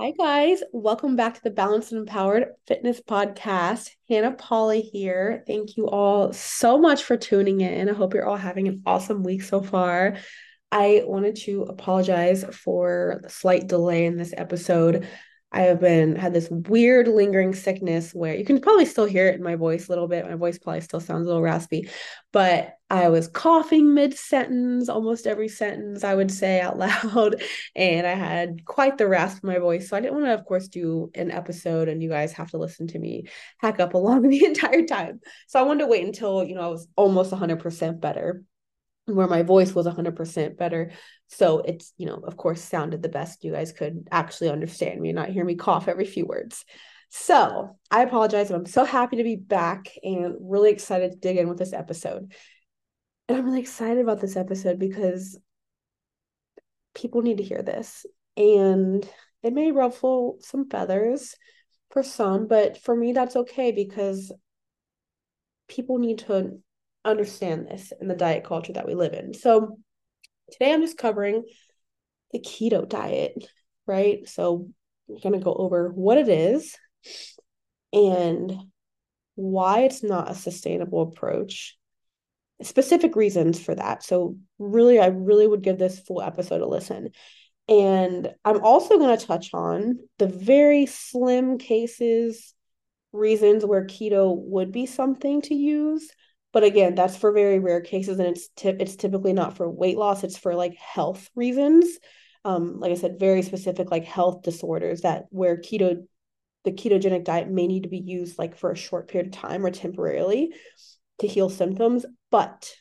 Hi, guys. Welcome back to the Balanced and Empowered Fitness Podcast. Hannah Polly here. Thank you all so much for tuning in. I hope you're all having an awesome week so far. I wanted to apologize for the slight delay in this episode. I have been had this weird lingering sickness where you can probably still hear it in my voice a little bit. My voice probably still sounds a little raspy, but I was coughing mid sentence, almost every sentence I would say out loud, and I had quite the rasp in my voice. So I didn't want to, of course, do an episode and you guys have to listen to me hack up along the entire time. So I wanted to wait until you know I was almost 100% better where my voice was 100% better. So it's you know of course sounded the best. You guys could actually understand me and not hear me cough every few words. So i apologize i'm so happy to be back and really excited to dig in with this episode. And i'm really excited about this episode because people need to hear this. And it may ruffle some feathers for some but for me that's okay because people need to understand this in the diet culture that we live in. So today I'm just covering the keto diet, right? So I'm going to go over what it is and why it's not a sustainable approach. Specific reasons for that. So really I really would give this full episode a listen. And I'm also going to touch on the very slim cases reasons where keto would be something to use but again that's for very rare cases and it's tip it's typically not for weight loss it's for like health reasons. Um like i said very specific like health disorders that where keto the ketogenic diet may need to be used like for a short period of time or temporarily to heal symptoms but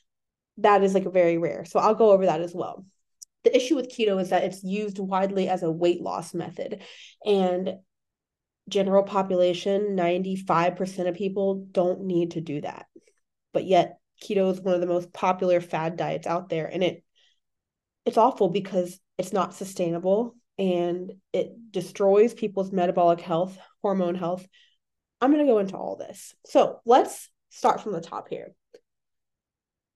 that is like very rare. So i'll go over that as well. The issue with keto is that it's used widely as a weight loss method and general population 95% of people don't need to do that but yet keto is one of the most popular fad diets out there. And it it's awful because it's not sustainable and it destroys people's metabolic health hormone health. I'm going to go into all this. So let's start from the top here.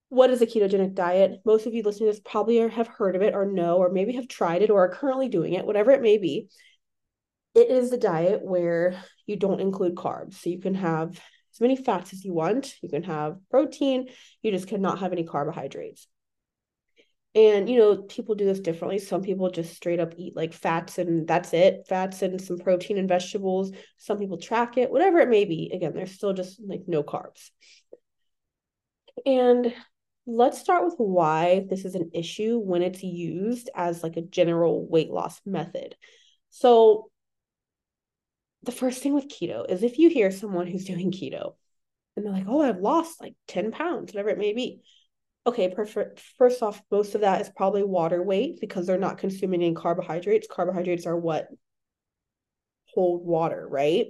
What is a ketogenic diet? Most of you listening to this probably have heard of it or know or maybe have tried it or are currently doing it whatever it may be. It is a diet where you don't include carbs. So you can have as many fats as you want. You can have protein, you just cannot have any carbohydrates. And you know, people do this differently. Some people just straight up eat like fats and that's it, fats and some protein and vegetables. Some people track it, whatever it may be. Again, there's still just like no carbs. And let's start with why this is an issue when it's used as like a general weight loss method. So, the first thing with keto is if you hear someone who's doing keto and they're like, oh, I've lost like 10 pounds, whatever it may be. Okay, perfect. First off, most of that is probably water weight because they're not consuming any carbohydrates. Carbohydrates are what hold water, right?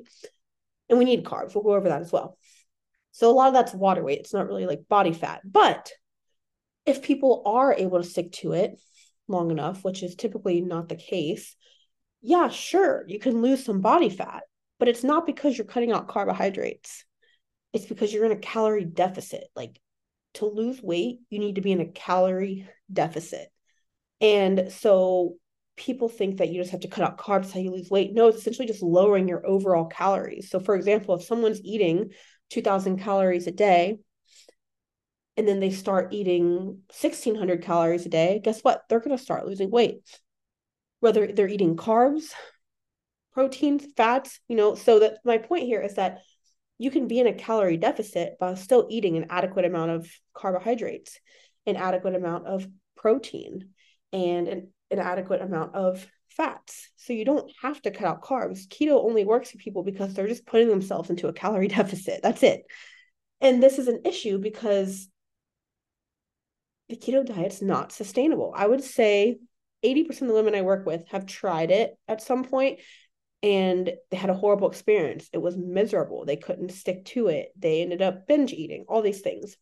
And we need carbs. We'll go over that as well. So a lot of that's water weight. It's not really like body fat. But if people are able to stick to it long enough, which is typically not the case, yeah, sure, you can lose some body fat, but it's not because you're cutting out carbohydrates. It's because you're in a calorie deficit. Like to lose weight, you need to be in a calorie deficit. And so people think that you just have to cut out carbs how you lose weight. No, it's essentially just lowering your overall calories. So, for example, if someone's eating 2000 calories a day and then they start eating 1600 calories a day, guess what? They're going to start losing weight whether they're eating carbs, proteins, fats, you know. So that my point here is that you can be in a calorie deficit while still eating an adequate amount of carbohydrates, an adequate amount of protein, and an, an adequate amount of fats. So you don't have to cut out carbs. Keto only works for people because they're just putting themselves into a calorie deficit. That's it. And this is an issue because the keto diet's not sustainable. I would say 80% of the women I work with have tried it at some point and they had a horrible experience. It was miserable. They couldn't stick to it. They ended up binge eating, all these things.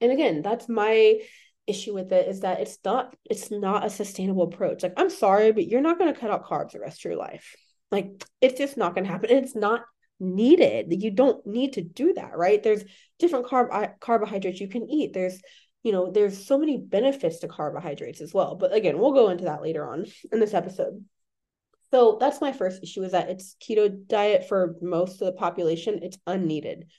And again, that's my issue with it is that it's not it's not a sustainable approach. Like I'm sorry, but you're not going to cut out carbs the rest of your life. Like it's just not going to happen. And it's not needed. You don't need to do that, right? There's different carb carbohydrates you can eat. There's you know, there's so many benefits to carbohydrates as well. But again, we'll go into that later on in this episode. So that's my first issue is that it's keto diet for most of the population, it's unneeded.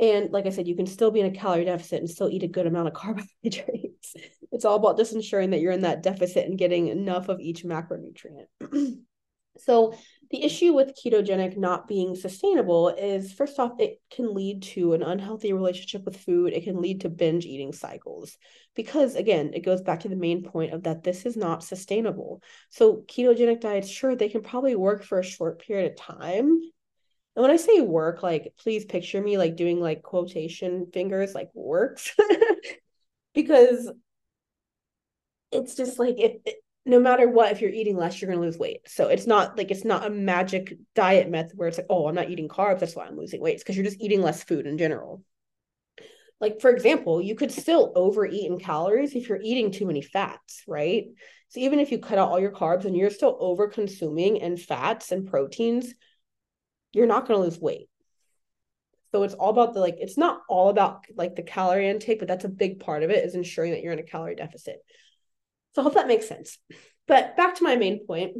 And like I said, you can still be in a calorie deficit and still eat a good amount of carbohydrates. it's all about just ensuring that you're in that deficit and getting enough of each macronutrient. so the issue with ketogenic not being sustainable is first off, it can lead to an unhealthy relationship with food. It can lead to binge eating cycles because, again, it goes back to the main point of that this is not sustainable. So, ketogenic diets, sure, they can probably work for a short period of time. And when I say work, like, please picture me like doing like quotation fingers, like works, because it's just like if no matter what, if you're eating less, you're going to lose weight. So it's not like it's not a magic diet method where it's like, oh, I'm not eating carbs. That's why I'm losing weight. It's because you're just eating less food in general. Like, for example, you could still overeat in calories if you're eating too many fats, right? So even if you cut out all your carbs and you're still over consuming in fats and proteins, you're not going to lose weight. So it's all about the like, it's not all about like the calorie intake, but that's a big part of it is ensuring that you're in a calorie deficit. So I hope that makes sense. But back to my main point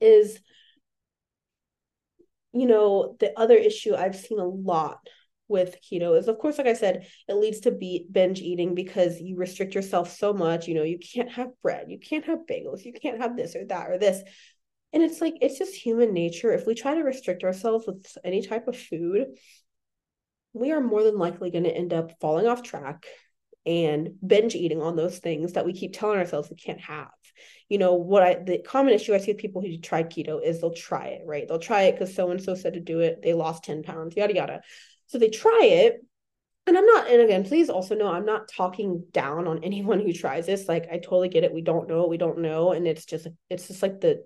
is, you know, the other issue I've seen a lot with keto is of course like i said it leads to be binge eating because you restrict yourself so much. You know you can't have bread you can't have bagels you can't have this or that or this. And it's like it's just human nature. If we try to restrict ourselves with any type of food we are more than likely going to end up falling off track and binge eating on those things that we keep telling ourselves we can't have. You know, what I the common issue I see with people who try keto is they'll try it, right? They'll try it because so and so said to do it, they lost 10 pounds, yada yada. So they try it. And I'm not, and again, please also know I'm not talking down on anyone who tries this. Like, I totally get it. We don't know we don't know. And it's just, it's just like the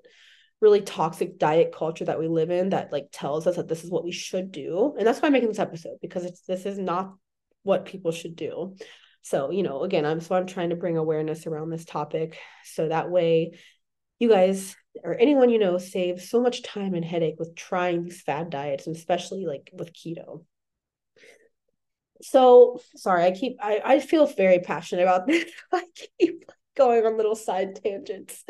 really toxic diet culture that we live in that like tells us that this is what we should do. And that's why I'm making this episode because it's, this is not what people should do. So, you know, again, I'm so I'm trying to bring awareness around this topic so that way you guys or anyone you know saves so much time and headache with trying these fad diets and especially like with keto. So, sorry, I keep I I feel very passionate about this. I keep going on little side tangents.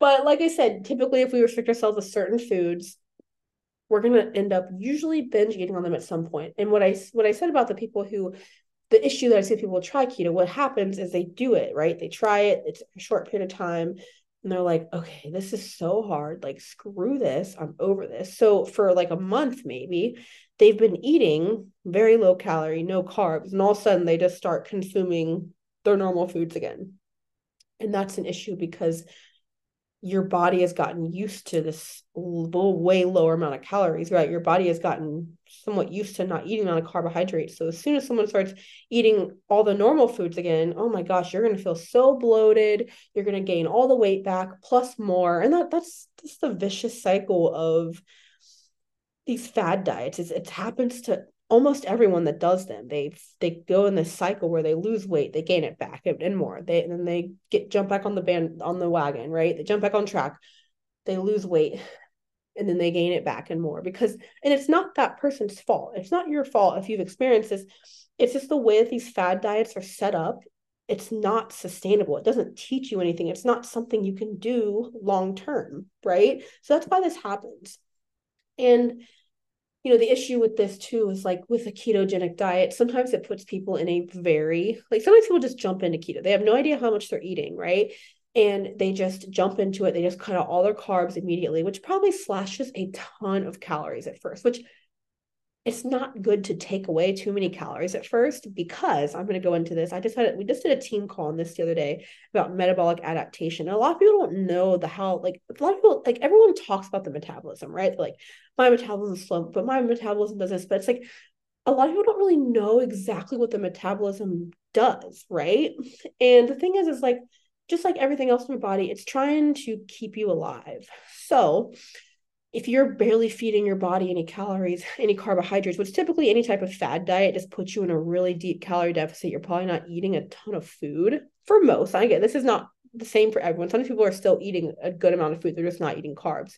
But like I said, typically if we restrict ourselves to certain foods, we're going to end up usually binge eating on them at some point. And what I what I said about the people who the issue that I see people try keto, what happens is they do it, right? They try it, it's a short period of time, and they're like, okay, this is so hard. Like, screw this. I'm over this. So, for like a month, maybe, they've been eating very low calorie, no carbs, and all of a sudden they just start consuming their normal foods again. And that's an issue because your body has gotten used to this way lower amount of calories, right? Your body has gotten somewhat used to not eating a lot of carbohydrates. So as soon as someone starts eating all the normal foods again, oh my gosh, you're going to feel so bloated. You're going to gain all the weight back plus more. And that that's just the vicious cycle of these fad diets. It's, it happens to almost everyone that does them they they go in this cycle where they lose weight they gain it back and, more. They and then they get jump back on the band on the wagon right? They jump back on track they lose weight and then they gain it back and more. Because and it's not that person's fault. It's not your fault if you've experienced this. It's just the way that these fad diets are set up it's not sustainable. It doesn't teach you anything. It's not something you can do long term right? So that's why this happens. And you know the issue with this too is like with a ketogenic diet sometimes it puts people in a very like sometimes people just jump into keto. They have no idea how much they're eating right? And they just jump into it. They just cut out all their carbs immediately which probably slashes a ton of calories at first which it's not good to take away too many calories at first because I'm going to go into this. I just had we just did a team call on this the other day about metabolic adaptation. And a lot of people don't know the how like a lot of people like everyone talks about the metabolism, right? Like my metabolism is slow, but my metabolism does this. But it's like a lot of people don't really know exactly what the metabolism does, right? And the thing is, is like just like everything else in your body, it's trying to keep you alive. So if you're barely feeding your body any calories, any carbohydrates, which typically any type of fad diet just puts you in a really deep calorie deficit, you're probably not eating a ton of food for most. I get this is not the same for everyone. Some people are still eating a good amount of food, they're just not eating carbs.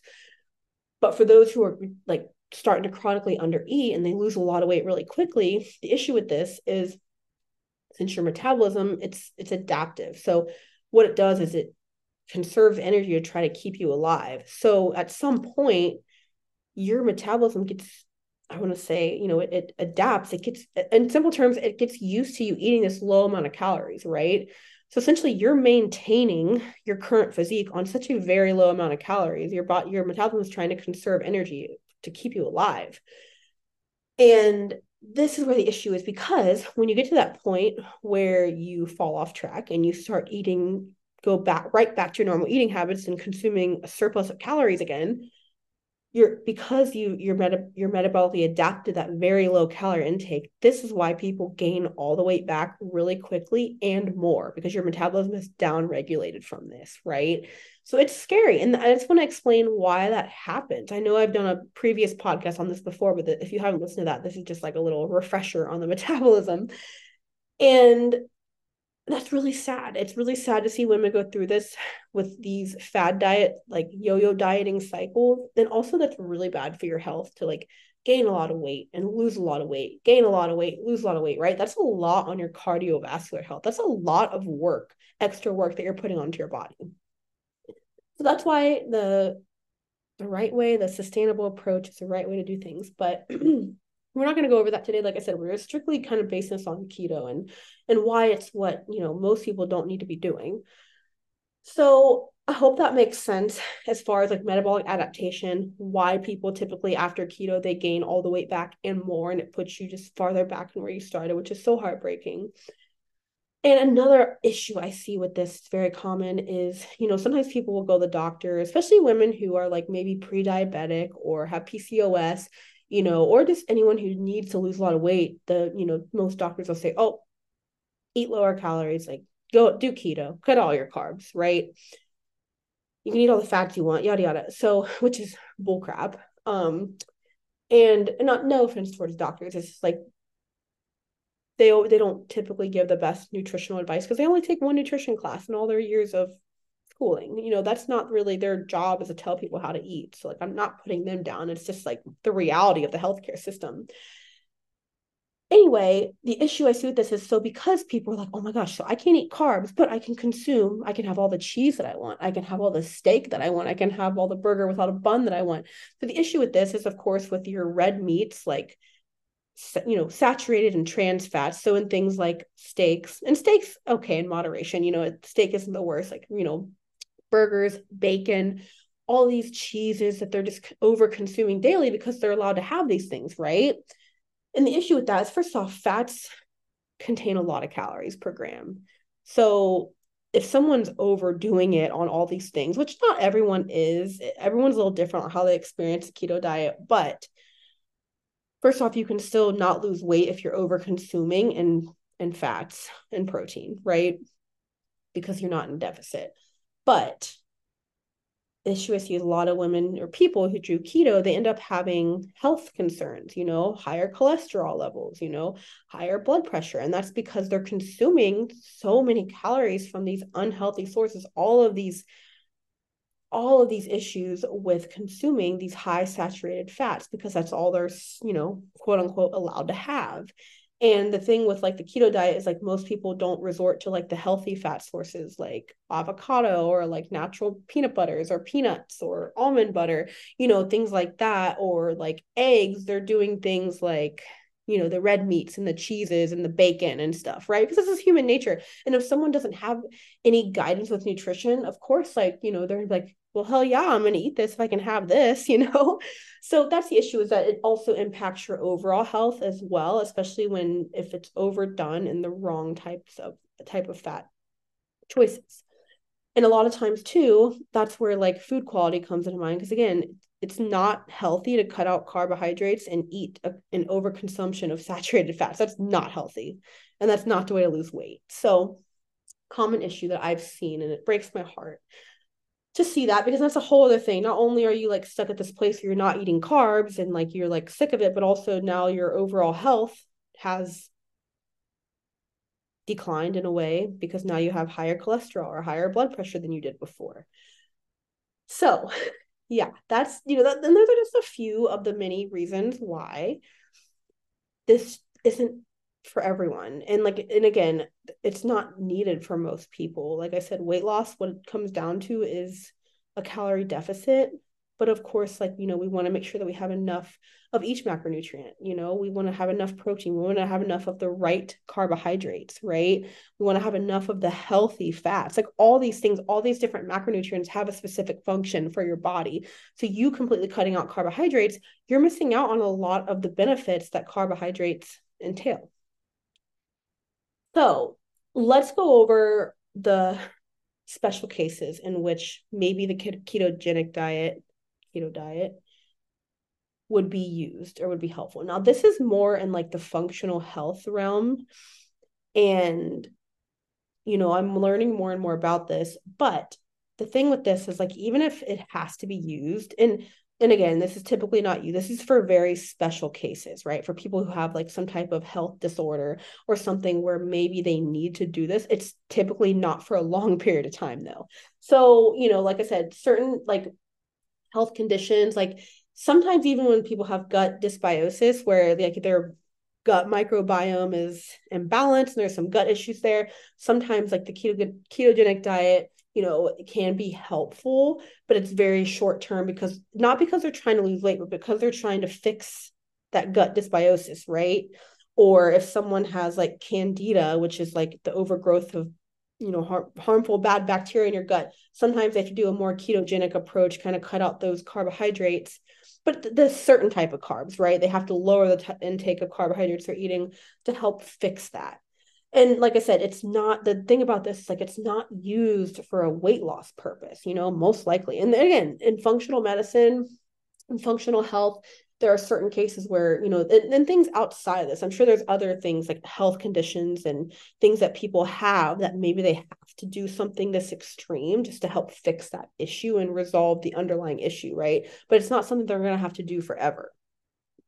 But for those who are like starting to chronically undereat and they lose a lot of weight really quickly, the issue with this is since your metabolism, it's it's adaptive. So what it does is it conserve energy to try to keep you alive. So at some point, your metabolism gets I want to say, you know, it, it, adapts. It gets, in simple terms, it gets used to you eating this low amount of calories, right? So essentially, you're maintaining your current physique on such a very low amount of calories. Your body, your metabolism is trying to conserve energy to keep you alive. And this is where the issue is because when you get to that point where you fall off track and you start eating, go back right back to your normal eating habits and consuming a surplus of calories again, you're because you you're meta, you're metabolically adapted that very low calorie intake this is why people gain all the weight back really quickly and more because your metabolism is down regulated from this right? So it's scary and i just want to explain why that happens i know i've done a previous podcast on this before but if you haven't listened to that this is just like a little refresher on the metabolism. And that's really sad. It's really sad to see women go through this with these fad diet, like yo-yo dieting cycles. And also that's really bad for your health to like gain a lot of weight and lose a lot of weight, gain a lot of weight, lose a lot of weight, right? That's a lot on your cardiovascular health. That's a lot of work, extra work that you're putting onto your body. So that's why the the right way, the sustainable approach is the right way to do things. But we're not going to go over that today. Like i said we're strictly kind of basing this on keto and and why it's what you know most people don't need to be doing. So i hope that makes sense as far as like metabolic adaptation why people typically after keto they gain all the weight back and more and it puts you just farther back than where you started which is so heartbreaking. And another issue I see with this very common is, you know, sometimes people will go to the doctor, especially women who are like maybe pre-diabetic or have PCOS, you know, or just anyone who needs to lose a lot of weight, the, you know, most doctors will say, oh, eat lower calories, like go do keto, cut all your carbs, right? You can eat all the fats you want, yada yada. So, which is bullcrap. Um, and not no offense towards doctors, it's just like they they don't typically give the best nutritional advice because they only take one nutrition class in all their years of schooling. You know, that's not really their job is to tell people how to eat. So like I'm not putting them down. It's just like the reality of the healthcare system. Anyway, the issue I see with this is so because people are like, oh my gosh, so I can't eat carbs, but I can consume, I can have all the cheese that I want. I can have all the steak that I want. I can have all the burger without a bun that I want. So the issue with this is, of course, with your red meats, like you know saturated and trans fats so in things like steaks and steaks okay in moderation you know steak isn't the worst like you know burgers, bacon, all these cheeses that they're just over consuming daily because they're allowed to have these things, right? And the issue with that is, first off, fats contain a lot of calories per gram. So if someone's overdoing it on all these things, which not everyone is, everyone's a little different on how they experience the keto diet, but first off, you can still not lose weight if you're over consuming and and fats and protein, right? Because you're not in deficit. But issue see is a lot of women or people who do keto, they end up having health concerns, you know, higher cholesterol levels, you know, higher blood pressure. And that's because they're consuming so many calories from these unhealthy sources, all of these all of these issues with consuming these high saturated fats because that's all they're you know quote unquote allowed to have and the thing with like the keto diet is like most people don't resort to like the healthy fat sources like avocado or like natural peanut butters or peanuts or almond butter, you know, things like that. Or like eggs, they're doing things like, you know, the red meats and the cheeses and the bacon and stuff, right? Because this is human nature. And if someone doesn't have any guidance with nutrition, of course, like, you know, they're like, well, hell yeah, I'm going to eat this if I can have this, you know? So that's the issue is that it also impacts your overall health as well, especially when if it's overdone in the wrong types of type of fat choices. And a lot of times too, that's where like food quality comes into mind because again, it's not healthy to cut out carbohydrates and eat a, an overconsumption of saturated fats. That's not healthy. And that's not the way to lose weight. So common issue that I've seen and it breaks my heart to see that because that's a whole other thing. Not only are you like stuck at this place where you're not eating carbs and like you're like sick of it, but also now your overall health has declined in a way because now you have higher cholesterol or higher blood pressure than you did before. So, yeah, that's you know, and those are just a few of the many reasons why this isn't for everyone. And like, and again, it's not needed for most people. Like I said, weight loss, what it comes down to is a calorie deficit. But of course, like, you know, we want to make sure that we have enough of each macronutrient. You know, we want to have enough protein. We want to have enough of the right carbohydrates, right? We want to have enough of the healthy fats. Like all these things, all these different macronutrients have a specific function for your body. So you completely cutting out carbohydrates, you're missing out on a lot of the benefits that carbohydrates entail. So let's go over the special cases in which maybe the ketogenic diet, keto diet, would be used or would be helpful. Now, this is more in like the functional health realm. And, you know, I'm learning more and more about this. But the thing with this is like, even if it has to be used, and and again, this is typically not you. This is for very special cases, right? For people who have like some type of health disorder or something where maybe they need to do this. It's typically not for a long period of time, though. So, you know, like I said, certain like health conditions, like sometimes even when people have gut dysbiosis, where like their gut microbiome is imbalanced and there's some gut issues there, sometimes like the keto- ketogenic diet you know, can be helpful, but it's very short term because not because they're trying to lose weight, but because they're trying to fix that gut dysbiosis, right? Or if someone has like candida, which is like the overgrowth of, you know, har- harmful bad bacteria in your gut, sometimes they have to do a more ketogenic approach, kind of cut out those carbohydrates. But the, the certain type of carbs, right? They have to lower the t- intake of carbohydrates they're eating to help fix that and like i said it's not the thing about this is like it's not used for a weight loss purpose you know most likely and again in functional medicine and functional health there are certain cases where you know and, and, things outside of this i'm sure there's other things like health conditions and things that people have that maybe they have to do something this extreme just to help fix that issue and resolve the underlying issue right but it's not something they're going to have to do forever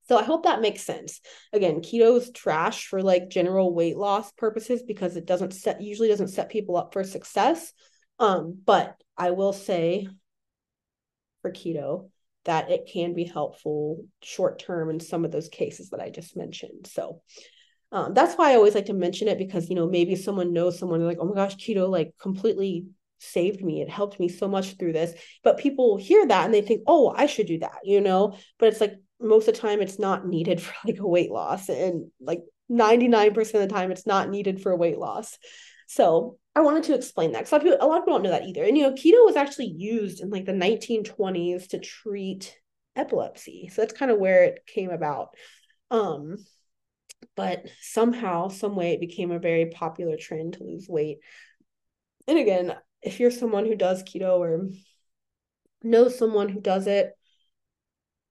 so I hope that makes sense. Again, keto is trash for like general weight loss purposes because it doesn't set usually doesn't set people up for success. Um, but I will say for keto that it can be helpful short term in some of those cases that I just mentioned. So um, that's why I always like to mention it because you know maybe someone knows someone like oh my gosh keto like completely saved me. It helped me so much through this. But people hear that and they think oh I should do that you know? But it's like most of the time it's not needed for like a weight loss and like 99% of the time it's not needed for a weight loss. So i wanted to explain that because a, lot of people, a lot of people don't know that either. And you know keto was actually used in like the 1920s to treat epilepsy. So that's kind of where it came about. Um but somehow some way it became a very popular trend to lose weight. And again if you're someone who does keto or knows someone who does it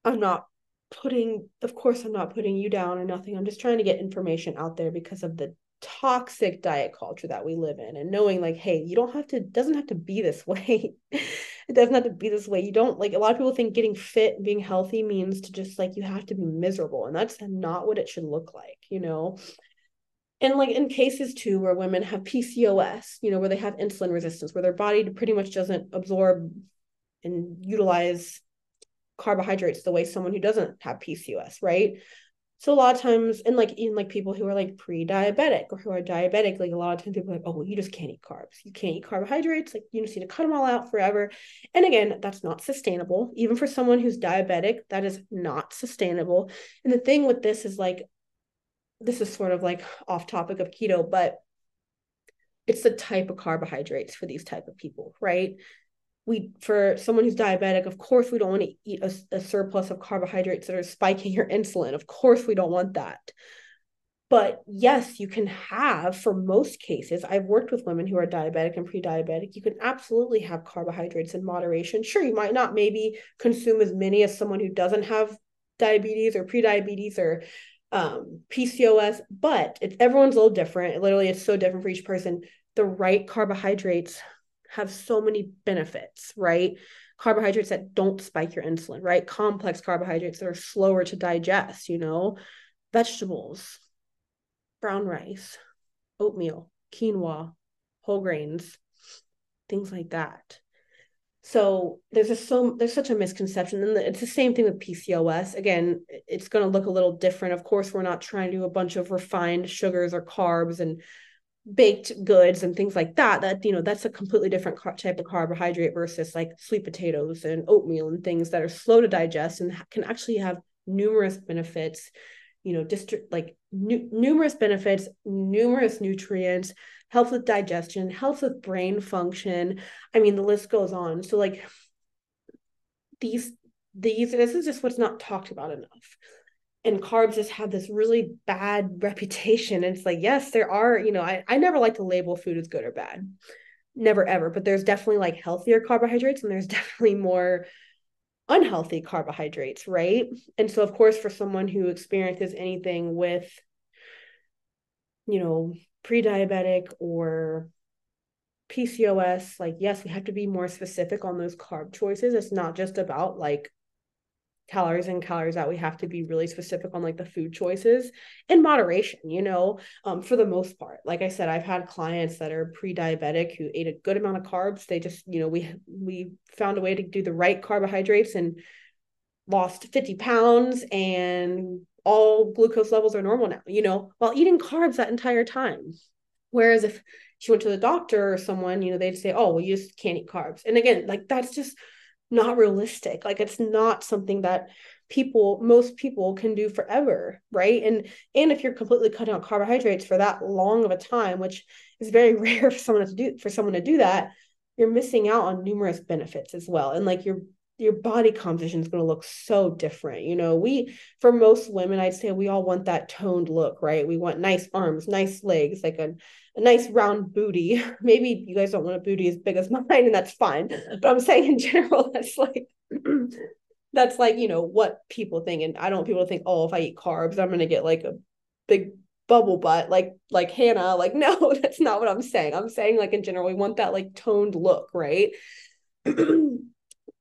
i'm not putting of course i'm not putting you down or nothing. I'm just trying to get information out there because of the toxic diet culture that we live in and knowing like hey you don't have to doesn't have to be this way. It doesn't have to be this way. You don't like a lot of people think getting fit being healthy means to just like you have to be miserable and that's not what it should look like you know? And like in cases too where women have PCOS you know where they have insulin resistance where their body pretty much doesn't absorb and utilize carbohydrates the way someone who doesn't have PCOS, right? So a lot of times, and like in like people who are like pre-diabetic or who are diabetic, like a lot of times people are like, oh, well, you just can't eat carbs. You can't eat carbohydrates. Like you just need to cut them all out forever. And again, that's not sustainable. Even for someone who's diabetic, that is not sustainable. And the thing with this is like, this is sort of like off topic of keto, but it's the type of carbohydrates for these type of people, right? We for someone who's diabetic of course we don't want to eat a, a, surplus of carbohydrates that are spiking your insulin. Of course we don't want that. But yes you can have for most cases i've worked with women who are diabetic and pre-diabetic you can absolutely have carbohydrates in moderation. Sure you might not maybe consume as many as someone who doesn't have diabetes or pre-diabetes or um, pcos but it's everyone's a little different. Literally it's so different for each person. The right carbohydrates have so many benefits, right? Carbohydrates that don't spike your insulin, right? Complex carbohydrates that are slower to digest, you know, vegetables, brown rice, oatmeal, quinoa, whole grains, things like that. so there's just so there's such a misconception and it's the same thing with pcos again it's going to look a little different of course we're not trying to do a bunch of refined sugars or carbs and baked goods and things like that that you know that's a completely different type of carbohydrate versus like sweet potatoes and oatmeal and things that are slow to digest and can actually have numerous benefits you know district like nu- numerous benefits numerous nutrients helps with digestion helps with brain function. I mean the list goes on. So like these these this is just what's not talked about enough and carbs just have this really bad reputation. And it's like, yes, there are, you know, I, I never like to label food as good or bad. Never ever. But there's definitely like healthier carbohydrates and there's definitely more unhealthy carbohydrates, right? And so of course for someone who experiences anything with, you know, pre-diabetic or PCOS, like yes, we have to be more specific on those carb choices. It's not just about like calories in calories out we have to be really specific on like the food choices in moderation you know um, for the most part. Like i said i've had clients that are pre-diabetic who ate a good amount of carbs. They just you know we we found a way to do the right carbohydrates and lost 50 pounds and all glucose levels are normal now you know while eating carbs that entire time. Whereas if she went to the doctor or someone you know they'd say oh well you just can't eat carbs. And again like that's just not realistic. Like it's not something that people most people can do forever right and and if you're completely cutting out carbohydrates for that long of a time which is very rare for someone to do for someone to do that you're missing out on numerous benefits as well and like your your body composition is going to look so different you know we for most women i'd say we all want that toned look right we want nice arms nice legs like a a nice round booty. Maybe you guys don't want a booty as big as mine, and that's fine. But I'm saying in general, that's like that's like you know what people think, and I don't want people to think, oh, if I eat carbs, I'm gonna get like a big bubble butt like like Hannah. Like no, that's not what I'm saying. I'm saying like in general, we want that like toned look, right?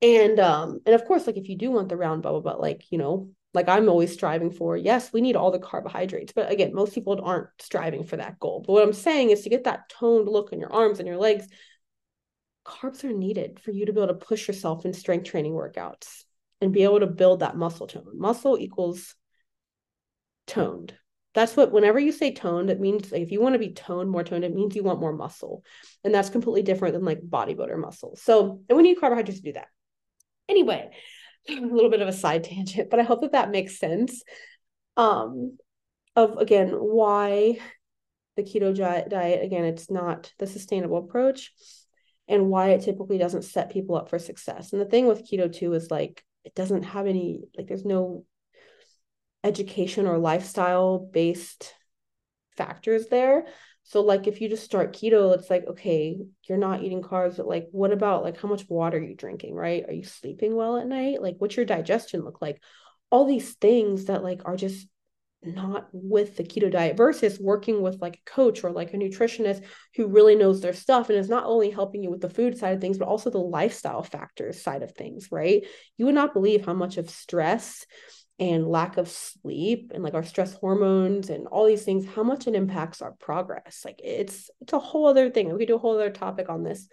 and um and of course like if you do want the round bubble butt like you know like I'm always striving for. Yes, we need all the carbohydrates, but again, most people aren't striving for that goal. But what I'm saying is to get that toned look in your arms and your legs, carbs are needed for you to be able to push yourself in strength training workouts and be able to build that muscle tone. Muscle equals toned. That's what whenever you say toned, it means like if you want to be toned, more toned, it means you want more muscle. And that's completely different than like bodybuilder muscle. So, and we need carbohydrates to do that. Anyway, a little bit of a side tangent, but I hope that that makes sense. Um, of again why the keto diet again it's not the sustainable approach and why it typically doesn't set people up for success. And the thing with keto too is like it doesn't have any like there's no education or lifestyle based factors there. So like if you just start keto, it's like, okay, you're not eating carbs, but like what about like how much water are you drinking, right? Are you sleeping well at night? Like what's your digestion look like? All these things that like are just not with the keto diet versus working with like a coach or like a nutritionist who really knows their stuff and is not only helping you with the food side of things but also the lifestyle factors side of things right you would not believe how much of stress and lack of sleep and like our stress hormones and all these things how much it impacts our progress. Like it's it's a whole other thing. We could do a whole other topic on this.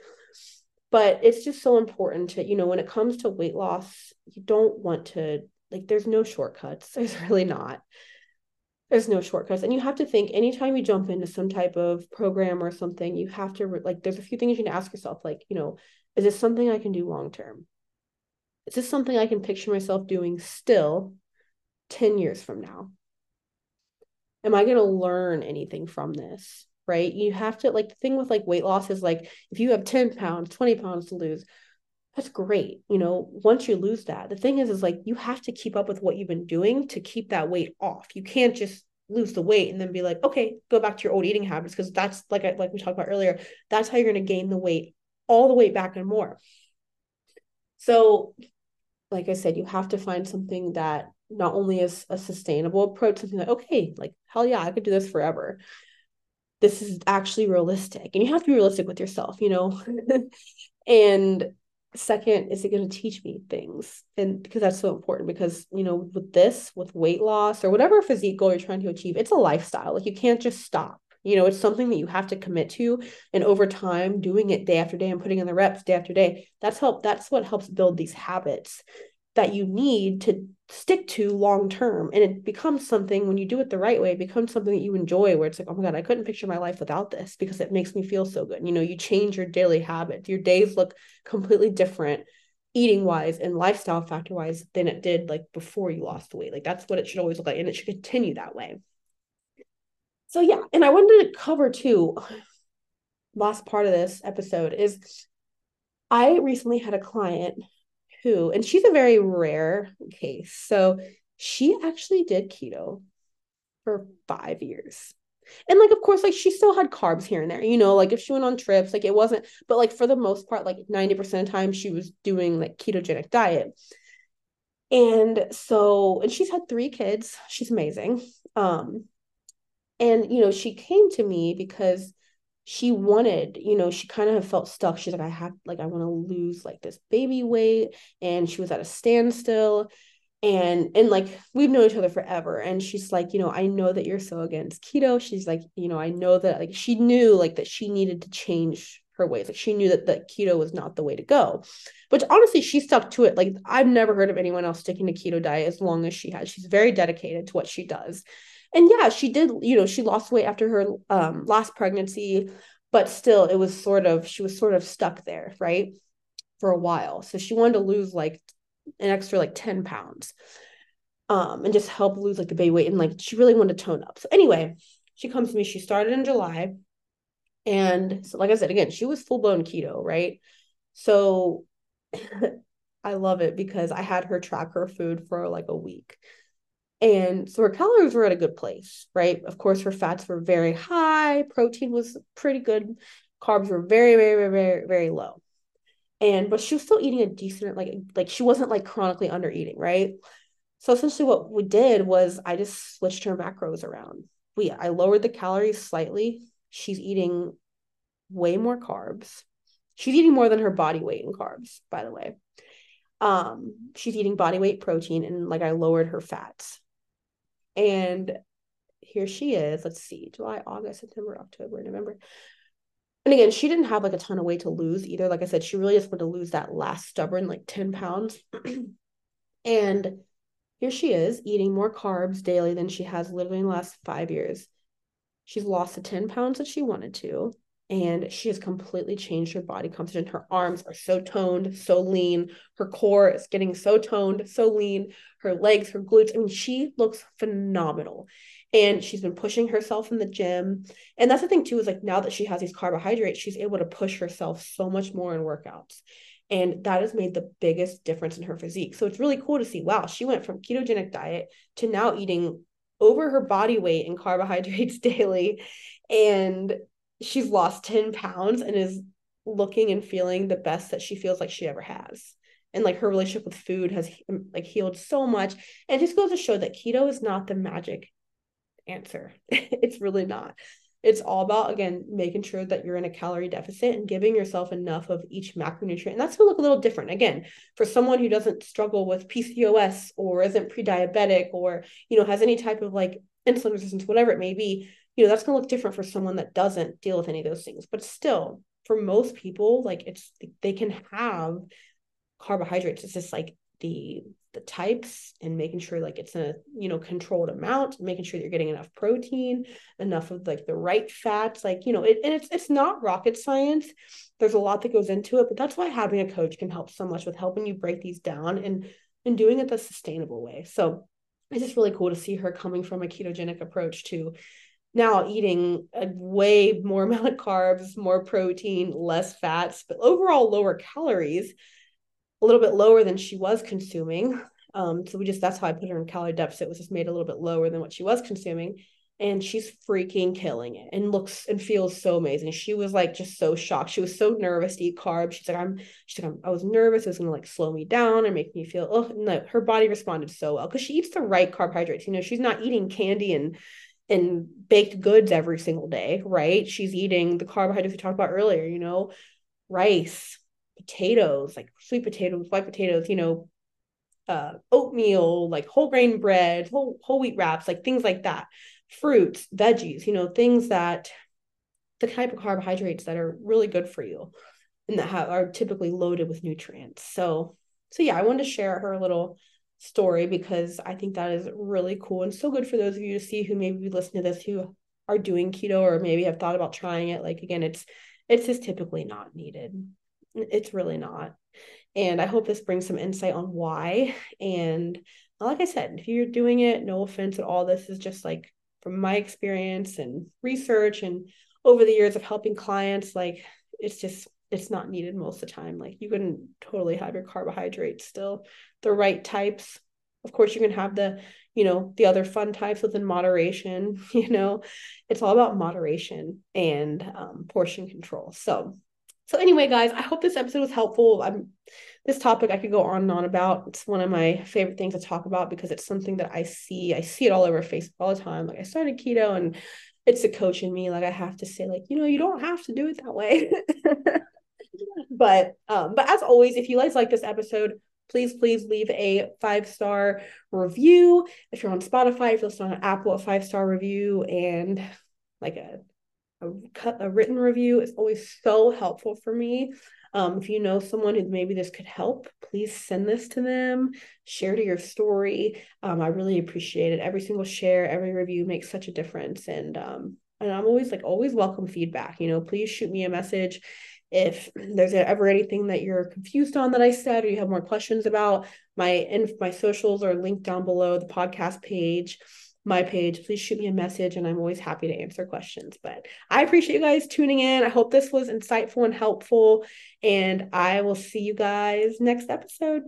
But it's just so important to you know when it comes to weight loss you don't want to like there's no shortcuts. There's really not. There's no shortcuts. And you have to think anytime you jump into some type of program or something you have to like there's a few things you need to ask yourself like you know is this something i can do long term? Is this something i can picture myself doing still 10 years from now? Am I going to learn anything from this? Right. You have to, like, the thing with like weight loss is like, if you have 10 pounds, 20 pounds to lose, that's great. You know, once you lose that, the thing is, is like, you have to keep up with what you've been doing to keep that weight off. You can't just lose the weight and then be like, okay, go back to your old eating habits. Cause that's like, I, like we talked about earlier, that's how you're going to gain the weight, all the weight back and more. So, like I said, you have to find something that not only is a sustainable approach, something like, okay, like, hell yeah, I could do this forever. This is actually realistic. And you have to be realistic with yourself, you know? and second, is it going to teach me things? And because that's so important, because, you know, with this, with weight loss or whatever physique goal you're trying to achieve, it's a lifestyle. Like, you can't just stop. You know, it's something that you have to commit to. And over time, doing it day after day and putting in the reps day after day, that's help that's what helps build these habits that you need to stick to long term. And it becomes something when you do it the right way, it becomes something that you enjoy where it's like, oh my God, I couldn't picture my life without this because it makes me feel so good. You know, you change your daily habits, your days look completely different eating wise and lifestyle factor wise than it did like before you lost the weight. Like that's what it should always look like. And it should continue that way. So yeah, and I wanted to cover too, last part of this episode is I recently had a client who, and she's a very rare case. So she actually did keto for five years. And like, of course, like she still had carbs here and there, you know, like if she went on trips, like it wasn't, but like for the most part, like 90% of the time she was doing like ketogenic diet. And so, and she's had three kids. She's amazing. Um, and you know, she came to me because she wanted, you know, she kind of felt stuck. She's like, I have like I want to lose like this baby weight. And she was at a standstill. And and like we've known each other forever. And she's like, you know, I know that you're so against keto. She's like, you know, I know that like she knew like that she needed to change her ways. Like she knew that that keto was not the way to go. But honestly, she stuck to it. Like I've never heard of anyone else sticking to keto diet as long as she has. She's very dedicated to what she does and yeah she did you know she lost weight after her um, last pregnancy but still it was sort of she was sort of stuck there right for a while. So she wanted to lose like an extra like 10 pounds um and just help lose like the baby weight and like she really wanted to tone up. So anyway she comes to me she started in july and so like i said again she was full blown keto right? So i love it because i had her track her food for like a week and so her calories were at a good place, right? Of course, her fats were very high, protein was pretty good, carbs were very, very, very, very, low. And but she was still eating a decent, like like she wasn't like chronically under eating, right? So essentially what we did was I just switched her macros around. We I lowered the calories slightly. She's eating way more carbs. She's eating more than her body weight in carbs, by the way. Um, she's eating body weight protein and like I lowered her fats. And here she is. Let's see, July, August, September, October, November. And again, she didn't have like a ton of weight to lose either. Like I said, she really just wanted to lose that last stubborn, like 10 pounds. and here she is eating more carbs daily than she has literally in the last five years. She's lost the 10 pounds that she wanted to and she has completely changed her body composition. Her arms are so toned, so lean. Her core is getting so toned, so lean. Her legs, her glutes. I mean, she looks phenomenal. And she's been pushing herself in the gym. And that's the thing, too, is like now that she has these carbohydrates, she's able to push herself so much more in workouts. And that has made the biggest difference in her physique. So it's really cool to see wow, she went from ketogenic diet to now eating over her body weight in carbohydrates daily. And she's lost 10 pounds and is looking and feeling the best that she feels like she ever has. And like her relationship with food has um, like healed so much. And just goes to show that keto is not the magic answer. It's really not. It's all about again making sure that you're in a calorie deficit and giving yourself enough of each macronutrient. And that's going to look a little different. Again for someone who doesn't struggle with pcos or isn't pre-diabetic or you know has any type of like insulin resistance whatever it may be you know that's going to look different for someone that doesn't deal with any of those things. But still for most people like it's they can have carbohydrates. It's just like the the types and making sure like it's a you know controlled amount making sure that you're getting enough protein enough of like the right fats like you know it, and it's it's not rocket science. There's a lot that goes into it but that's why having a coach can help so much with helping you break these down and and doing it the sustainable way. So it's just really cool to see her coming from a ketogenic approach to now eating a way more amount of carbs, more protein, less fats, but overall lower calories, a little bit lower than she was consuming. Um, so we just that's how I put her in calorie deficit was just made a little bit lower than what she was consuming. And she's freaking killing it and looks and feels so amazing. She was like just so shocked. She was so nervous to eat carbs. She's like, I'm she's like, I'm, i was nervous. It was gonna like slow me down and make me feel oh no, her body responded so well because she eats the right carbohydrates. You know, she's not eating candy and and baked goods every single day, right? She's eating the carbohydrates we talked about earlier, you know, rice, potatoes, like sweet potatoes, white potatoes, you know, uh, oatmeal, like whole grain bread, whole whole wheat wraps, like things like that. fruits, veggies, you know, things that the type of carbohydrates that are really good for you and that have, are typically loaded with nutrients. So, so yeah, I wanted to share her a little story because I think that is really cool and so good for those of you to see who maybe listen to this who are doing keto or maybe have thought about trying it. Like again, it's it's just typically not needed. It's really not. And I hope this brings some insight on why. And like I said, if you're doing it, no offense at all. This is just like from my experience and research and over the years of helping clients, like it's just it's not needed most of the time. Like you can totally have your carbohydrates still the right types. Of course, you can have the, you know, the other fun types within moderation. You know, it's all about moderation and um, portion control. So, so anyway, guys, I hope this episode was helpful. I'm this topic I could go on and on about. It's one of my favorite things to talk about because it's something that I see. I see it all over Facebook all the time. Like I started keto and it's a coach in me. Like I have to say, like, you know, you don't have to do it that way. but um, but as always, if you guys like this episode, please please leave a five star review. If you're on Spotify, if you're listening on Apple, a five star review and like a a, a written review is always so helpful for me. Um, if you know someone who maybe this could help, please send this to them, share to your story. Um, I really appreciate it. Every single share, every review makes such a difference. And um, and I'm always like always welcome feedback. You know, please shoot me a message if there's ever anything that you're confused on that I said or you have more questions about, my and my socials are linked down below the podcast page, my page. Please shoot me a message and I'm always happy to answer questions. But I appreciate you guys tuning in. I hope this was insightful and helpful. And I will see you guys next episode.